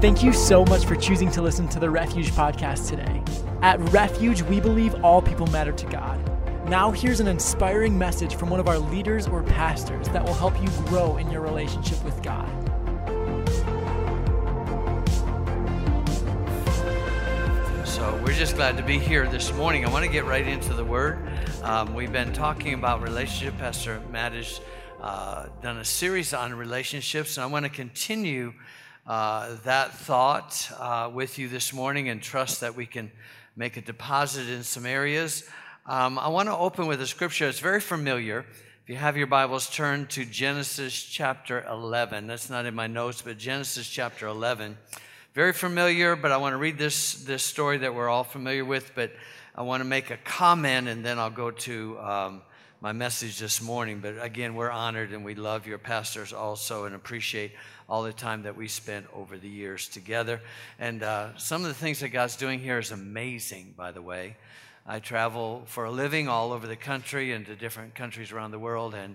Thank you so much for choosing to listen to the Refuge podcast today. At Refuge, we believe all people matter to God. Now, here's an inspiring message from one of our leaders or pastors that will help you grow in your relationship with God. So, we're just glad to be here this morning. I want to get right into the Word. Um, we've been talking about relationship. Pastor Matt has uh, done a series on relationships, and I want to continue uh, that thought uh, with you this morning and trust that we can make a deposit in some areas. Um, I want to open with a scripture. It's very familiar. If you have your Bibles, turn to Genesis chapter 11. That's not in my notes, but Genesis chapter 11. Very familiar, but I want to read this, this story that we're all familiar with, but I want to make a comment and then I'll go to um, my message this morning. But again, we're honored and we love your pastors also and appreciate all the time that we spent over the years together. And uh, some of the things that God's doing here is amazing, by the way. I travel for a living all over the country and to different countries around the world, and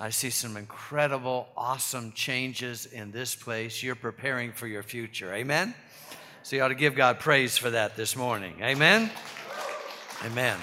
I see some incredible, awesome changes in this place. You're preparing for your future. Amen? So you ought to give God praise for that this morning. Amen? Amen.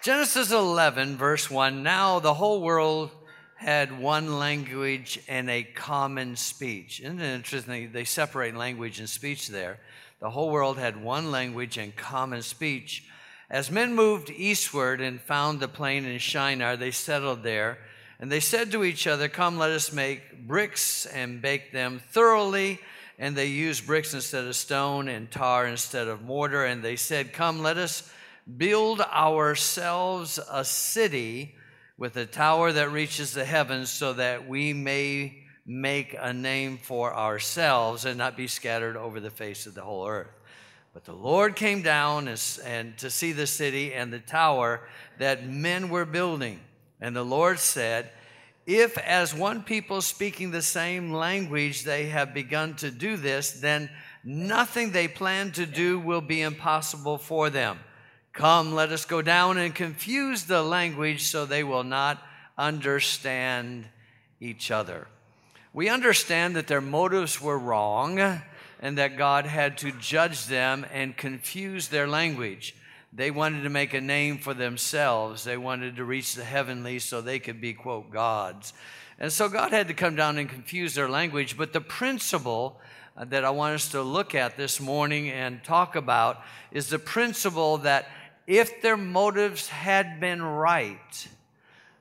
Genesis 11, verse 1 Now the whole world had one language and a common speech. Isn't it interesting? They separate language and speech there. The whole world had one language and common speech. As men moved eastward and found the plain in Shinar, they settled there. And they said to each other, Come, let us make bricks and bake them thoroughly. And they used bricks instead of stone and tar instead of mortar. And they said, Come, let us build ourselves a city with a tower that reaches the heavens so that we may make a name for ourselves and not be scattered over the face of the whole earth. But the Lord came down and, and to see the city and the tower that men were building. And the Lord said, If as one people speaking the same language they have begun to do this, then nothing they plan to do will be impossible for them. Come, let us go down and confuse the language so they will not understand each other. We understand that their motives were wrong and that God had to judge them and confuse their language. They wanted to make a name for themselves. They wanted to reach the heavenly so they could be, quote, gods. And so God had to come down and confuse their language. But the principle that I want us to look at this morning and talk about is the principle that if their motives had been right,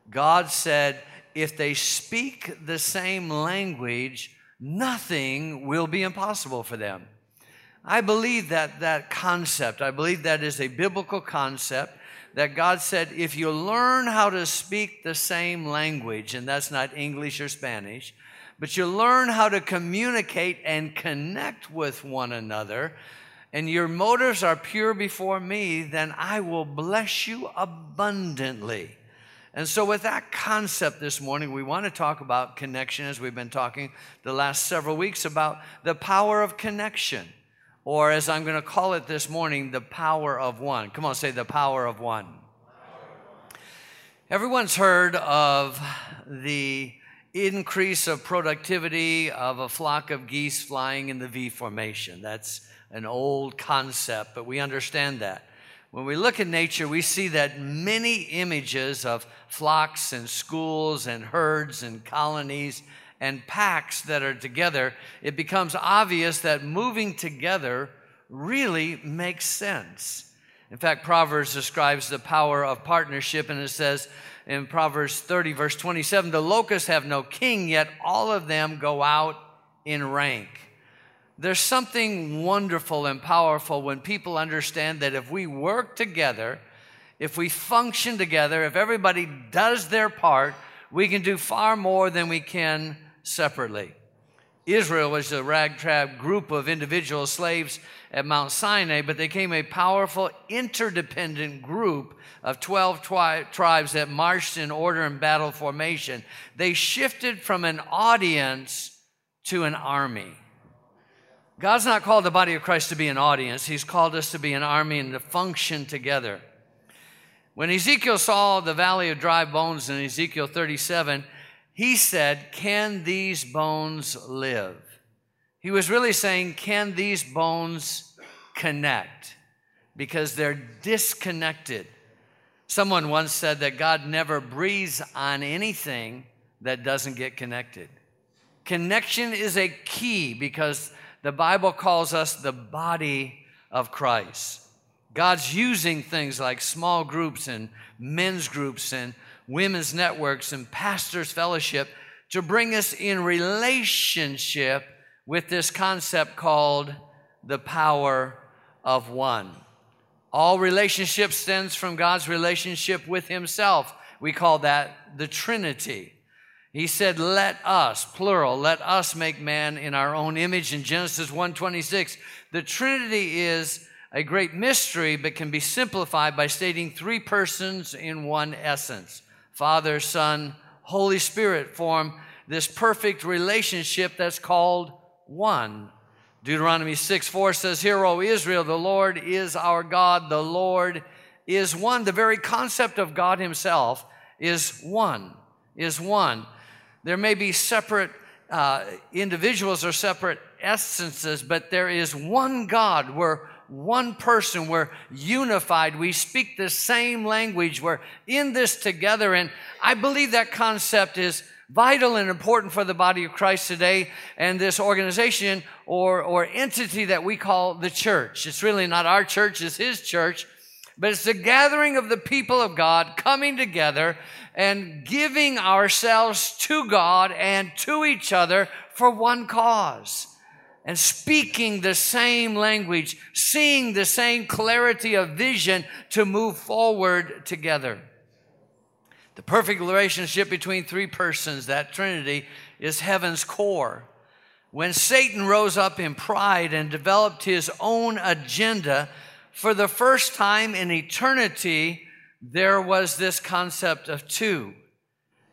God said, if they speak the same language, nothing will be impossible for them. I believe that that concept, I believe that is a biblical concept that God said if you learn how to speak the same language, and that's not English or Spanish, but you learn how to communicate and connect with one another, and your motives are pure before me, then I will bless you abundantly. And so, with that concept this morning, we want to talk about connection as we've been talking the last several weeks about the power of connection or as I'm going to call it this morning, the power of one. Come on, say the power of one. Everyone's heard of the increase of productivity of a flock of geese flying in the V formation. That's an old concept, but we understand that. When we look at nature, we see that many images of flocks and schools and herds and colonies and packs that are together, it becomes obvious that moving together really makes sense. In fact, Proverbs describes the power of partnership, and it says in Proverbs 30, verse 27 the locusts have no king, yet all of them go out in rank. There's something wonderful and powerful when people understand that if we work together, if we function together, if everybody does their part, we can do far more than we can separately. Israel was a ragtag group of individual slaves at Mount Sinai, but they became a powerful interdependent group of 12 tri- tribes that marched in order and battle formation. They shifted from an audience to an army. God's not called the body of Christ to be an audience, He's called us to be an army and to function together. When Ezekiel saw the valley of dry bones in Ezekiel 37, he said, Can these bones live? He was really saying, Can these bones connect? Because they're disconnected. Someone once said that God never breathes on anything that doesn't get connected. Connection is a key because the Bible calls us the body of Christ. God's using things like small groups and men's groups and women's networks and pastors' fellowship to bring us in relationship with this concept called the power of one. All relationship stems from God's relationship with Himself. We call that the Trinity. He said, "Let us, plural, let us make man in our own image." In Genesis 1:26, the Trinity is a great mystery, but can be simplified by stating three persons in one essence. Father, Son, Holy Spirit form this perfect relationship that's called one. Deuteronomy 6 4 says, Hear, O Israel, the Lord is our God, the Lord is one. The very concept of God Himself is one, is one. There may be separate uh, individuals or separate essences, but there is one God. We're one person. We're unified. We speak the same language. We're in this together. And I believe that concept is vital and important for the body of Christ today and this organization or, or entity that we call the church. It's really not our church, it's His church, but it's the gathering of the people of God coming together and giving ourselves to God and to each other for one cause. And speaking the same language, seeing the same clarity of vision to move forward together. The perfect relationship between three persons, that Trinity, is heaven's core. When Satan rose up in pride and developed his own agenda, for the first time in eternity, there was this concept of two.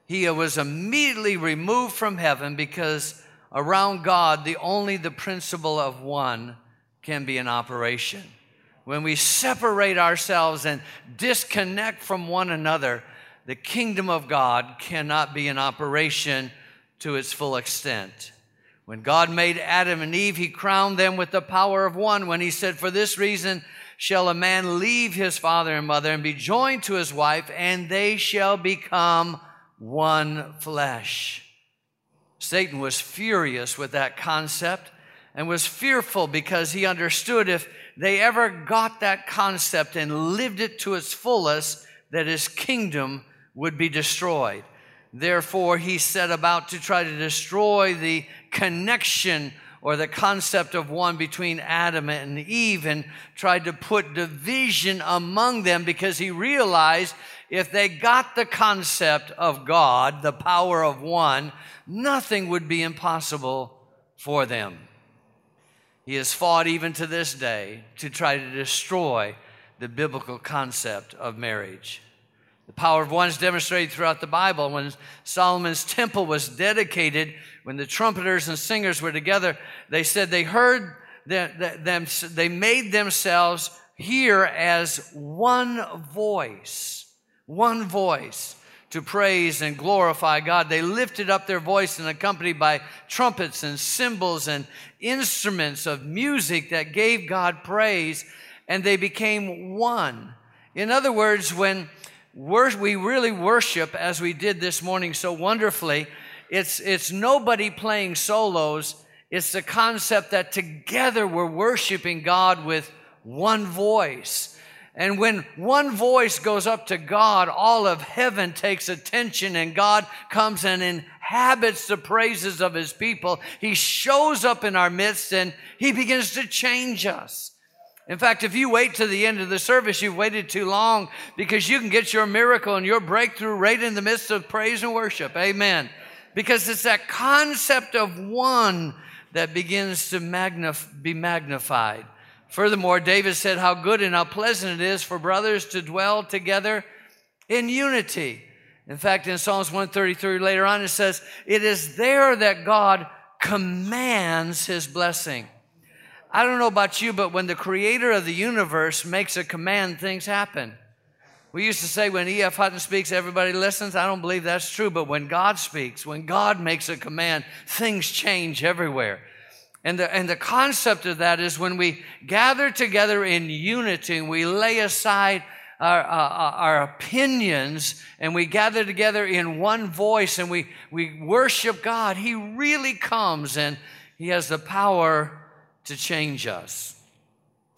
He was immediately removed from heaven because around God, the only the principle of one can be in operation. When we separate ourselves and disconnect from one another, the kingdom of God cannot be in operation to its full extent. When God made Adam and Eve, he crowned them with the power of one when he said, For this reason shall a man leave his father and mother and be joined to his wife, and they shall become one flesh. Satan was furious with that concept and was fearful because he understood if they ever got that concept and lived it to its fullest, that his kingdom would be destroyed. Therefore, he set about to try to destroy the connection or the concept of one between Adam and Eve and tried to put division among them because he realized if they got the concept of God, the power of one, nothing would be impossible for them. He has fought even to this day to try to destroy the biblical concept of marriage. The power of one is demonstrated throughout the Bible. When Solomon's temple was dedicated, when the trumpeters and singers were together, they said they heard them, they made themselves hear as one voice, one voice to praise and glorify God. They lifted up their voice and accompanied by trumpets and cymbals and instruments of music that gave God praise, and they became one. In other words, when we really worship as we did this morning so wonderfully. It's, it's nobody playing solos. It's the concept that together we're worshiping God with one voice. And when one voice goes up to God, all of heaven takes attention and God comes and inhabits the praises of his people. He shows up in our midst and he begins to change us. In fact, if you wait to the end of the service, you've waited too long because you can get your miracle and your breakthrough right in the midst of praise and worship. Amen. Because it's that concept of one that begins to magnif- be magnified. Furthermore, David said how good and how pleasant it is for brothers to dwell together in unity. In fact, in Psalms 133 later on, it says, It is there that God commands his blessing. I don't know about you, but when the creator of the universe makes a command, things happen. We used to say when E.F. Hutton speaks, everybody listens. I don't believe that's true, but when God speaks, when God makes a command, things change everywhere. And the, and the concept of that is when we gather together in unity, we lay aside our, our, our, opinions and we gather together in one voice and we, we worship God, He really comes and He has the power to change us.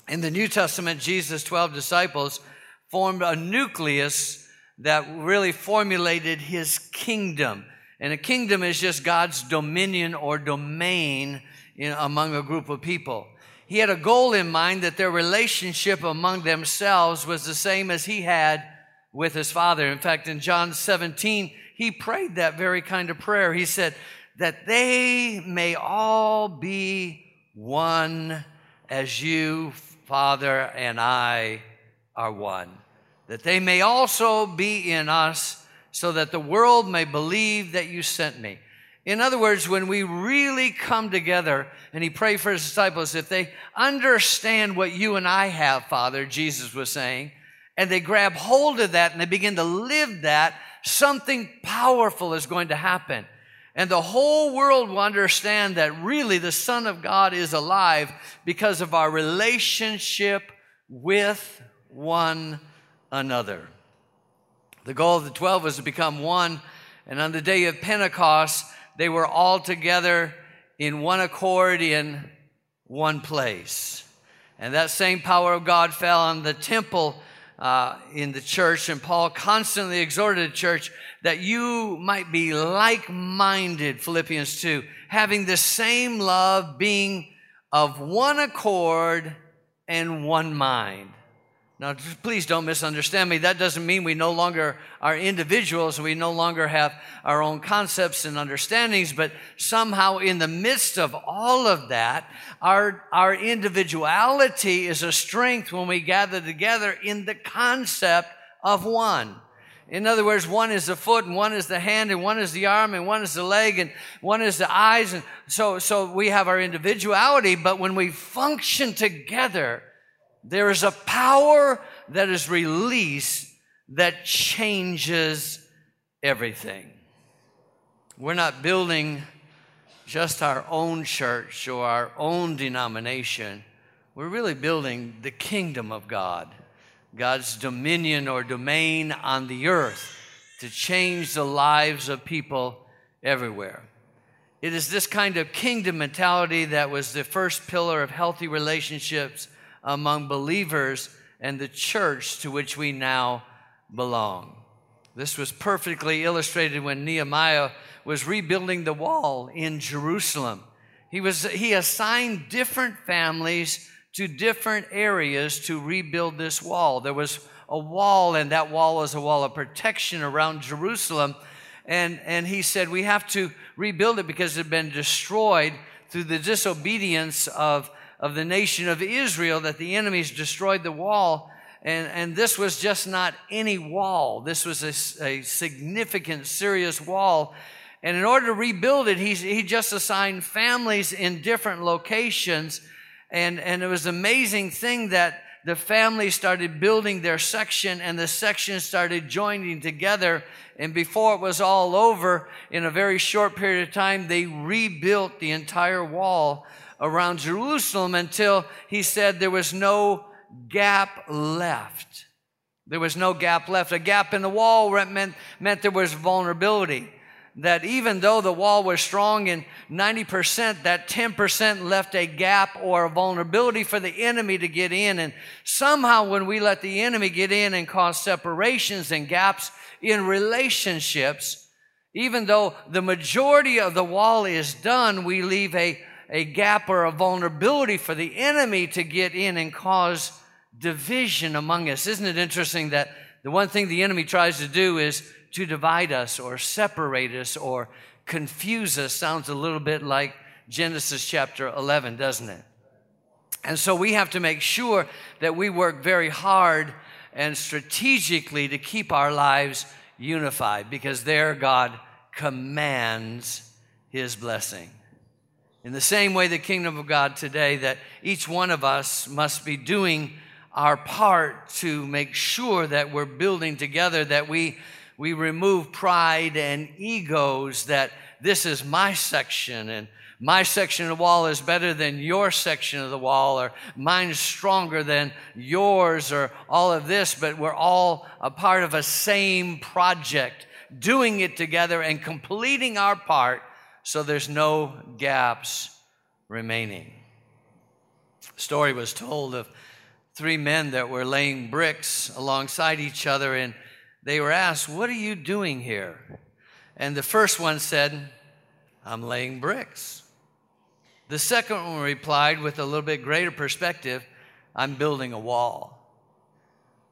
In the New Testament, Jesus' 12 disciples formed a nucleus that really formulated His kingdom. And a kingdom is just God's dominion or domain in, among a group of people. He had a goal in mind that their relationship among themselves was the same as he had with his father. In fact, in John 17, he prayed that very kind of prayer. He said, That they may all be one as you, Father, and I are one. That they may also be in us, so that the world may believe that you sent me. In other words, when we really come together and he prayed for his disciples, if they understand what you and I have, Father, Jesus was saying, and they grab hold of that and they begin to live that, something powerful is going to happen. And the whole world will understand that really the Son of God is alive because of our relationship with one another. The goal of the 12 was to become one. And on the day of Pentecost, they were all together in one accord in one place. And that same power of God fell on the temple uh, in the church. And Paul constantly exhorted the church that you might be like minded, Philippians 2, having the same love, being of one accord and one mind. Now, please don't misunderstand me. That doesn't mean we no longer are individuals. We no longer have our own concepts and understandings, but somehow in the midst of all of that, our, our individuality is a strength when we gather together in the concept of one. In other words, one is the foot and one is the hand and one is the arm and one is the leg and one is the eyes. And so, so we have our individuality, but when we function together, there is a power that is released that changes everything. We're not building just our own church or our own denomination. We're really building the kingdom of God, God's dominion or domain on the earth to change the lives of people everywhere. It is this kind of kingdom mentality that was the first pillar of healthy relationships among believers and the church to which we now belong. This was perfectly illustrated when Nehemiah was rebuilding the wall in Jerusalem. He, was, he assigned different families to different areas to rebuild this wall. There was a wall, and that wall was a wall of protection around Jerusalem. And, and he said, We have to rebuild it because it had been destroyed through the disobedience of of the nation of Israel that the enemies destroyed the wall. And, and this was just not any wall. This was a, a significant, serious wall. And in order to rebuild it, he, he just assigned families in different locations. And, and it was an amazing thing that the family started building their section and the sections started joining together. And before it was all over, in a very short period of time, they rebuilt the entire wall around Jerusalem until he said there was no gap left. There was no gap left. A gap in the wall meant, meant there was vulnerability. That even though the wall was strong in 90%, that 10% left a gap or a vulnerability for the enemy to get in. And somehow, when we let the enemy get in and cause separations and gaps in relationships, even though the majority of the wall is done, we leave a a gap or a vulnerability for the enemy to get in and cause division among us. Isn't it interesting that the one thing the enemy tries to do is to divide us or separate us or confuse us? Sounds a little bit like Genesis chapter 11, doesn't it? And so we have to make sure that we work very hard and strategically to keep our lives unified because there God commands his blessing. In the same way, the kingdom of God today, that each one of us must be doing our part to make sure that we're building together, that we, we remove pride and egos, that this is my section and my section of the wall is better than your section of the wall, or mine's stronger than yours, or all of this, but we're all a part of a same project, doing it together and completing our part so there's no gaps remaining. A story was told of three men that were laying bricks alongside each other, and they were asked, What are you doing here? And the first one said, I'm laying bricks. The second one replied with a little bit greater perspective, I'm building a wall.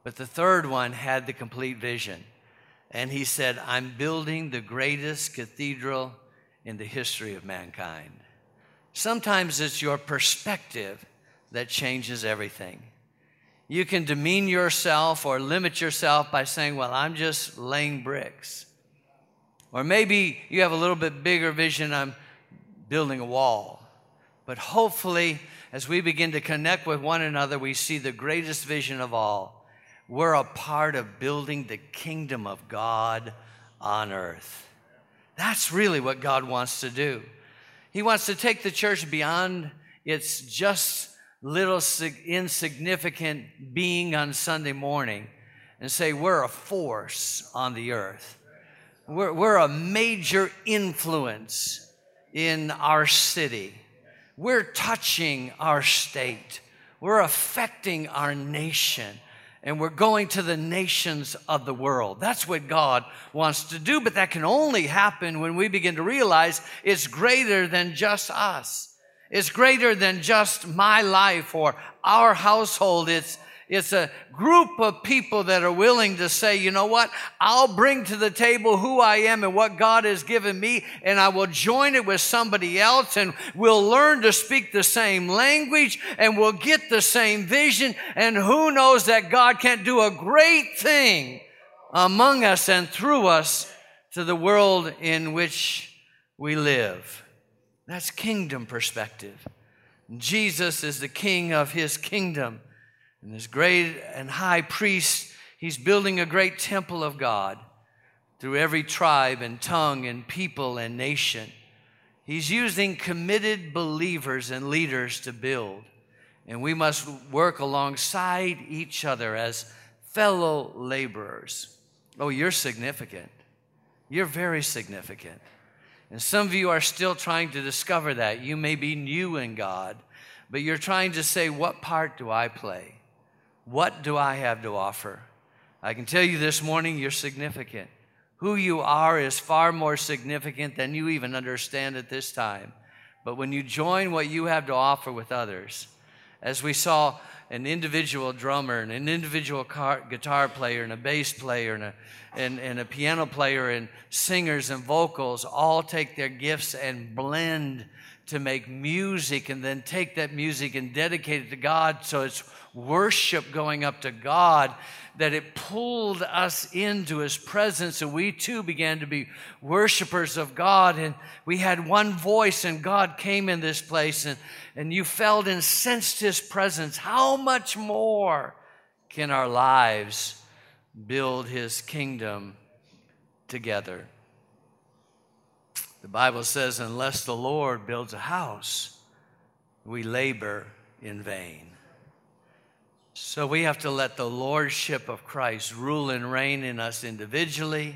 But the third one had the complete vision. And he said, I'm building the greatest cathedral in the history of mankind. Sometimes it's your perspective that changes everything. You can demean yourself or limit yourself by saying, Well, I'm just laying bricks. Or maybe you have a little bit bigger vision, I'm building a wall. But hopefully, as we begin to connect with one another, we see the greatest vision of all. We're a part of building the kingdom of God on earth. That's really what God wants to do. He wants to take the church beyond its just little insignificant being on Sunday morning and say, we're a force on the earth. We're, we're a major influence in our city. We're touching our state. We're affecting our nation. And we're going to the nations of the world. That's what God wants to do, but that can only happen when we begin to realize it's greater than just us. It's greater than just my life or our household. It's it's a group of people that are willing to say, you know what? I'll bring to the table who I am and what God has given me, and I will join it with somebody else, and we'll learn to speak the same language, and we'll get the same vision. And who knows that God can't do a great thing among us and through us to the world in which we live. That's kingdom perspective. Jesus is the king of his kingdom. And this great and high priest, he's building a great temple of God through every tribe and tongue and people and nation. He's using committed believers and leaders to build. And we must work alongside each other as fellow laborers. Oh, you're significant. You're very significant. And some of you are still trying to discover that. You may be new in God, but you're trying to say, What part do I play? What do I have to offer? I can tell you this morning, you're significant. Who you are is far more significant than you even understand at this time. But when you join what you have to offer with others, as we saw an individual drummer and an individual car, guitar player and a bass player and a, and, and a piano player and singers and vocals all take their gifts and blend to make music and then take that music and dedicate it to God so it's worship going up to God, that it pulled us into His presence, and we too began to be worshipers of God. And we had one voice, and God came in this place, and, and you felt and sensed His presence. How much more can our lives build His kingdom together? The Bible says, unless the Lord builds a house, we labor in vain. So we have to let the lordship of Christ rule and reign in us individually,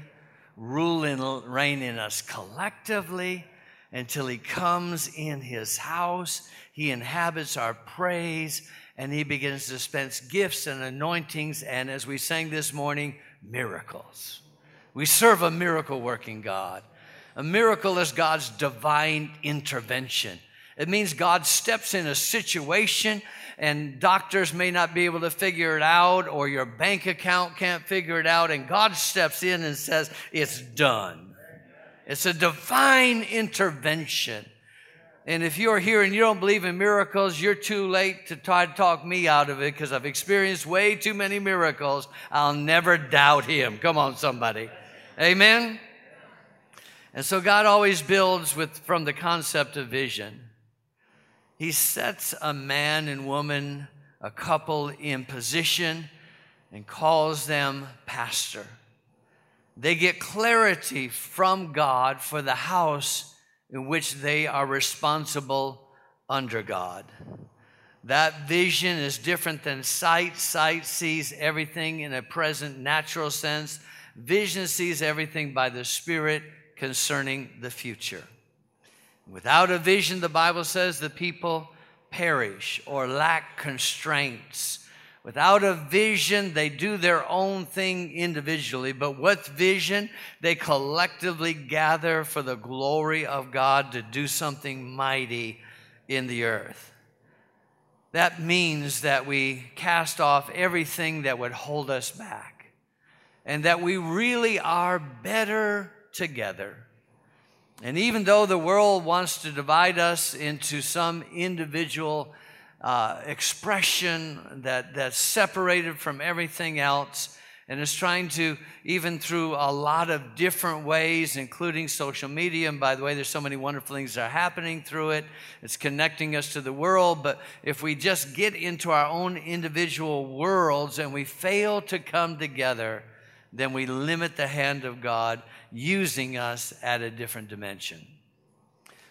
rule and reign in us collectively until he comes in his house. He inhabits our praise and he begins to dispense gifts and anointings and, as we sang this morning, miracles. We serve a miracle working God. A miracle is God's divine intervention. It means God steps in a situation and doctors may not be able to figure it out, or your bank account can't figure it out, and God steps in and says, It's done. It's a divine intervention. And if you're here and you don't believe in miracles, you're too late to try to talk me out of it because I've experienced way too many miracles. I'll never doubt him. Come on, somebody. Amen? And so God always builds with, from the concept of vision. He sets a man and woman, a couple in position and calls them pastor. They get clarity from God for the house in which they are responsible under God. That vision is different than sight. Sight sees everything in a present natural sense. Vision sees everything by the Spirit concerning the future. Without a vision, the Bible says the people perish or lack constraints. Without a vision, they do their own thing individually, but with vision, they collectively gather for the glory of God to do something mighty in the earth. That means that we cast off everything that would hold us back and that we really are better together. And even though the world wants to divide us into some individual uh, expression that, that's separated from everything else, and is trying to, even through a lot of different ways, including social media. And by the way, there's so many wonderful things that are happening through it. It's connecting us to the world. But if we just get into our own individual worlds and we fail to come together, then we limit the hand of God using us at a different dimension.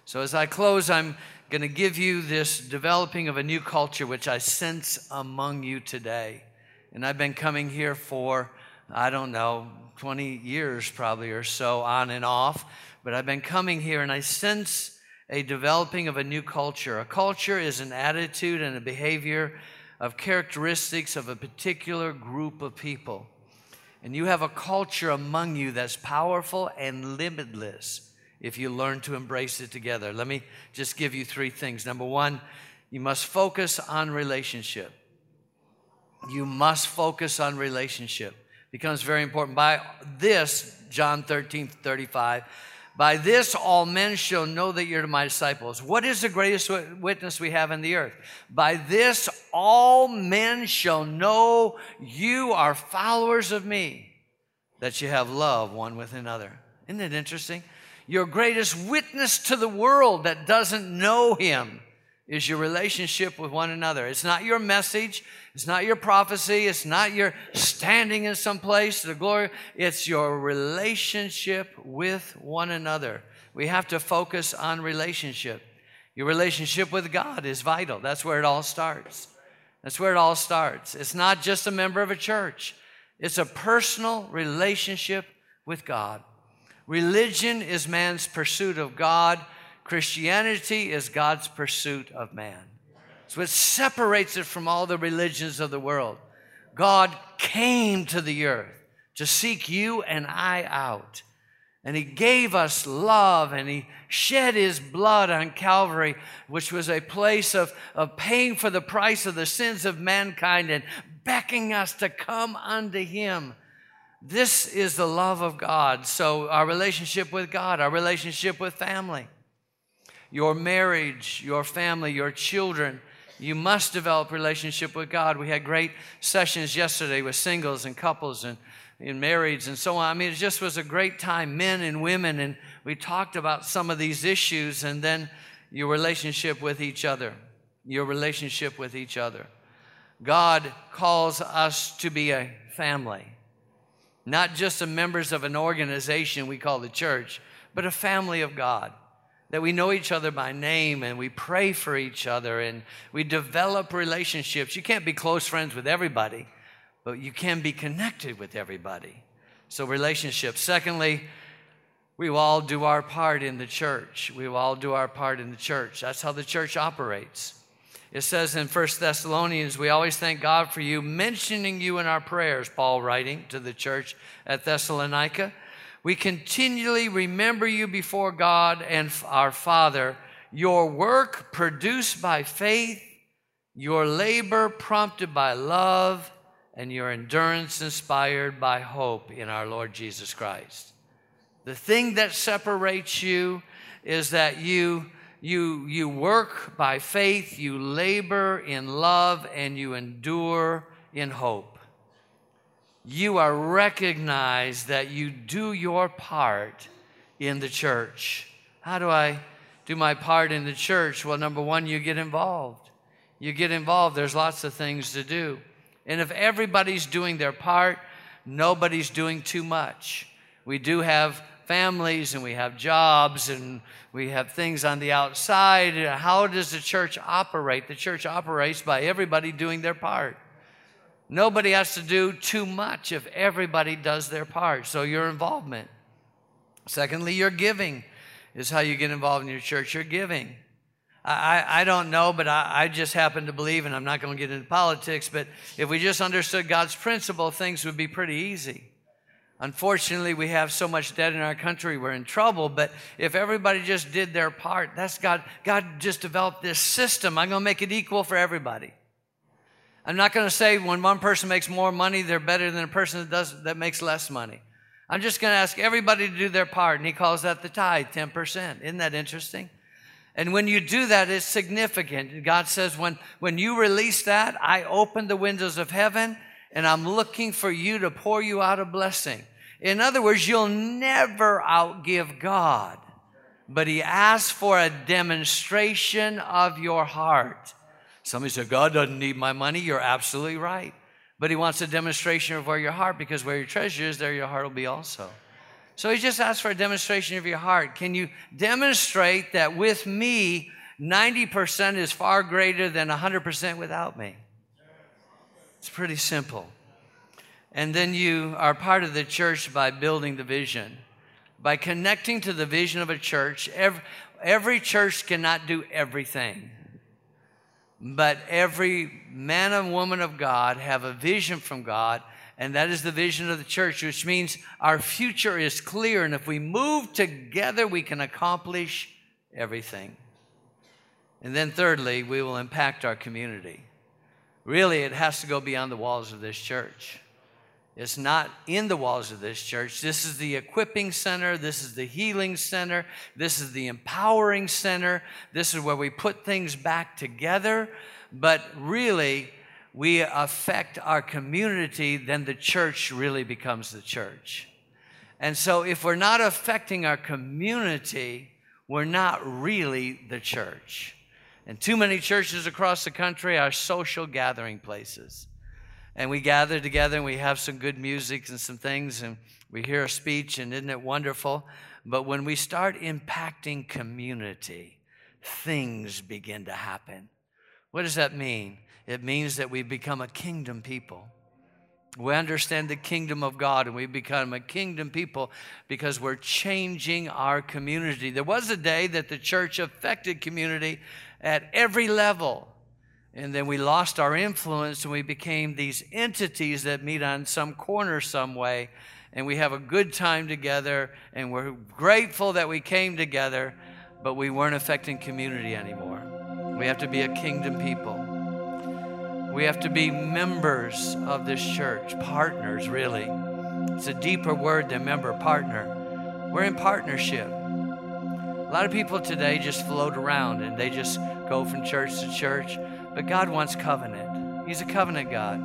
So as I close, I'm going to give you this developing of a new culture, which I sense among you today. And I've been coming here for, I don't know, 20 years probably or so, on and off. But I've been coming here and I sense a developing of a new culture. A culture is an attitude and a behavior of characteristics of a particular group of people. And you have a culture among you that's powerful and limitless if you learn to embrace it together. Let me just give you three things. Number one, you must focus on relationship you must focus on relationship. Becomes very important. By this, John 13, 35, by this all men shall know that you're my disciples. What is the greatest witness we have in the earth? By this all men shall know you are followers of me, that you have love one with another. Isn't it interesting? Your greatest witness to the world that doesn't know him is your relationship with one another. It's not your message, it's not your prophecy, it's not your standing in some place the glory, it's your relationship with one another. We have to focus on relationship. Your relationship with God is vital. That's where it all starts. That's where it all starts. It's not just a member of a church. It's a personal relationship with God. Religion is man's pursuit of God Christianity is God's pursuit of man. So it separates it from all the religions of the world. God came to the earth to seek you and I out. And he gave us love and he shed his blood on Calvary, which was a place of, of paying for the price of the sins of mankind and beckoning us to come unto him. This is the love of God. So, our relationship with God, our relationship with family your marriage, your family, your children. You must develop relationship with God. We had great sessions yesterday with singles and couples and, and marrieds and so on. I mean, it just was a great time, men and women, and we talked about some of these issues and then your relationship with each other. Your relationship with each other. God calls us to be a family, not just the members of an organization we call the church, but a family of God that we know each other by name and we pray for each other and we develop relationships. You can't be close friends with everybody, but you can be connected with everybody. So, relationships. Secondly, we all do our part in the church. We all do our part in the church. That's how the church operates. It says in 1 Thessalonians, we always thank God for you, mentioning you in our prayers, Paul writing to the church at Thessalonica. We continually remember you before God and our Father, your work produced by faith, your labor prompted by love, and your endurance inspired by hope in our Lord Jesus Christ. The thing that separates you is that you, you, you work by faith, you labor in love, and you endure in hope you are recognized that you do your part in the church. How do I do my part in the church? Well, number one, you get involved. You get involved, there's lots of things to do. And if everybody's doing their part, nobody's doing too much. we do have families and we have jobs and we have things on the outside. How does the church operate? The church operates by everybody doing their part. Nobody has to do too much if everybody does their part. So, your involvement. Secondly, your giving is how you get involved in your church. Your giving. I, I don't know, but I, I just happen to believe, and I'm not going to get into politics, but if we just understood God's principle, things would be pretty easy. Unfortunately, we have so much debt in our country, we're in trouble. But if everybody just did their part, that's God. God just developed this system. I'm going to make it equal for everybody. I'm not going to say when one person makes more money, they're better than a person that does that makes less money. I'm just going to ask everybody to do their part, and he calls that the tithe, 10%. Isn't that interesting? And when you do that, it's significant. God says, when, when you release that, I open the windows of heaven and I'm looking for you to pour you out a blessing. In other words, you'll never outgive God, but He asks for a demonstration of your heart. Somebody said, God doesn't need my money. You're absolutely right. But He wants a demonstration of where your heart, because where your treasure is, there your heart will be also. So He just asks for a demonstration of your heart. Can you demonstrate that with me, 90% is far greater than 100% without me? It's pretty simple. And then you are part of the church by building the vision. By connecting to the vision of a church, every, every church cannot do everything. But every man and woman of God have a vision from God, and that is the vision of the church, which means our future is clear. And if we move together, we can accomplish everything. And then, thirdly, we will impact our community. Really, it has to go beyond the walls of this church. It's not in the walls of this church. This is the equipping center. This is the healing center. This is the empowering center. This is where we put things back together. But really, we affect our community, then the church really becomes the church. And so, if we're not affecting our community, we're not really the church. And too many churches across the country are social gathering places. And we gather together and we have some good music and some things and we hear a speech and isn't it wonderful? But when we start impacting community, things begin to happen. What does that mean? It means that we become a kingdom people. We understand the kingdom of God and we become a kingdom people because we're changing our community. There was a day that the church affected community at every level. And then we lost our influence and we became these entities that meet on some corner some way. And we have a good time together and we're grateful that we came together, but we weren't affecting community anymore. We have to be a kingdom people. We have to be members of this church, partners, really. It's a deeper word than member, partner. We're in partnership. A lot of people today just float around and they just go from church to church, but God wants covenant. He's a covenant God.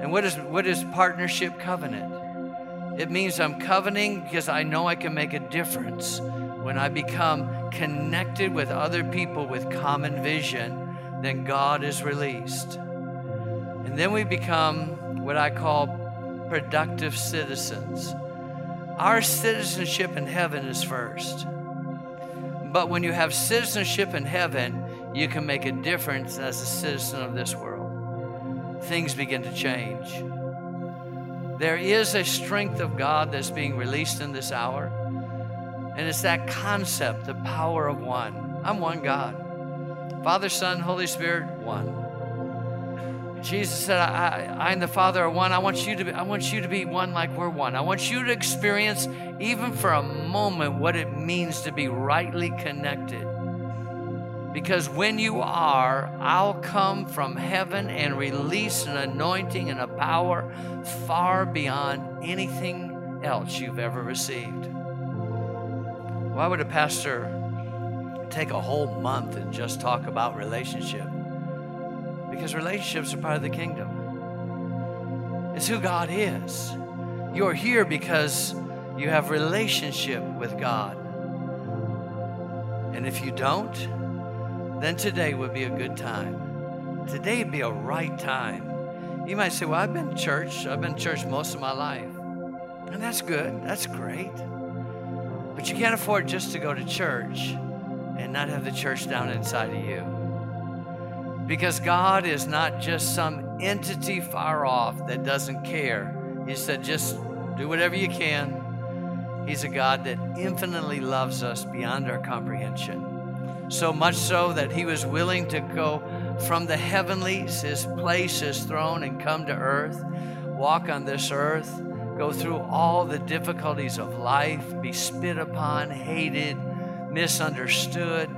And what is what is partnership covenant? It means I'm covenanting because I know I can make a difference when I become connected with other people with common vision, then God is released. And then we become what I call productive citizens. Our citizenship in heaven is first. But when you have citizenship in heaven, you can make a difference as a citizen of this world. Things begin to change. There is a strength of God that's being released in this hour. And it's that concept, the power of one. I'm one God. Father, Son, Holy Spirit, one. Jesus said, I, I, and the Father are one. I want you to be, I want you to be one like we're one. I want you to experience, even for a moment, what it means to be rightly connected. Because when you are, I'll come from heaven and release an anointing and a power far beyond anything else you've ever received. Why would a pastor take a whole month and just talk about relationship? Because relationships are part of the kingdom. It's who God is. You're here because you have relationship with God. And if you don't, then today would be a good time. Today would be a right time. You might say, Well, I've been church. I've been church most of my life. And that's good, that's great. But you can't afford just to go to church and not have the church down inside of you. Because God is not just some entity far off that doesn't care. He said, just do whatever you can. He's a God that infinitely loves us beyond our comprehension. So much so that He was willing to go from the heavenlies, His place, His throne, and come to earth, walk on this earth, go through all the difficulties of life, be spit upon, hated, misunderstood,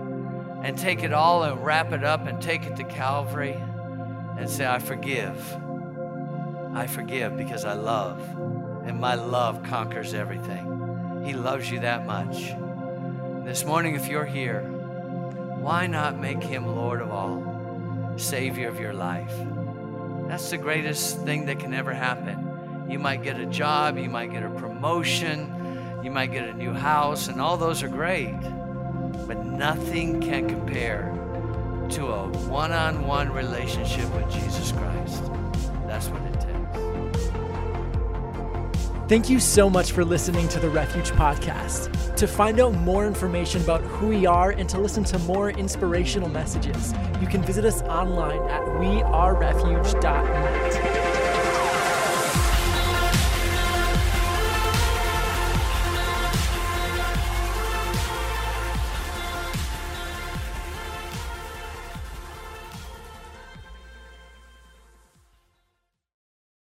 and take it all and wrap it up and take it to Calvary and say, I forgive. I forgive because I love, and my love conquers everything. He loves you that much. This morning, if you're here, why not make him Lord of all, Savior of your life? That's the greatest thing that can ever happen. You might get a job, you might get a promotion, you might get a new house, and all those are great. But nothing can compare to a one on one relationship with Jesus Christ. That's what it takes. Thank you so much for listening to the Refuge Podcast. To find out more information about who we are and to listen to more inspirational messages, you can visit us online at wearerefuge.net.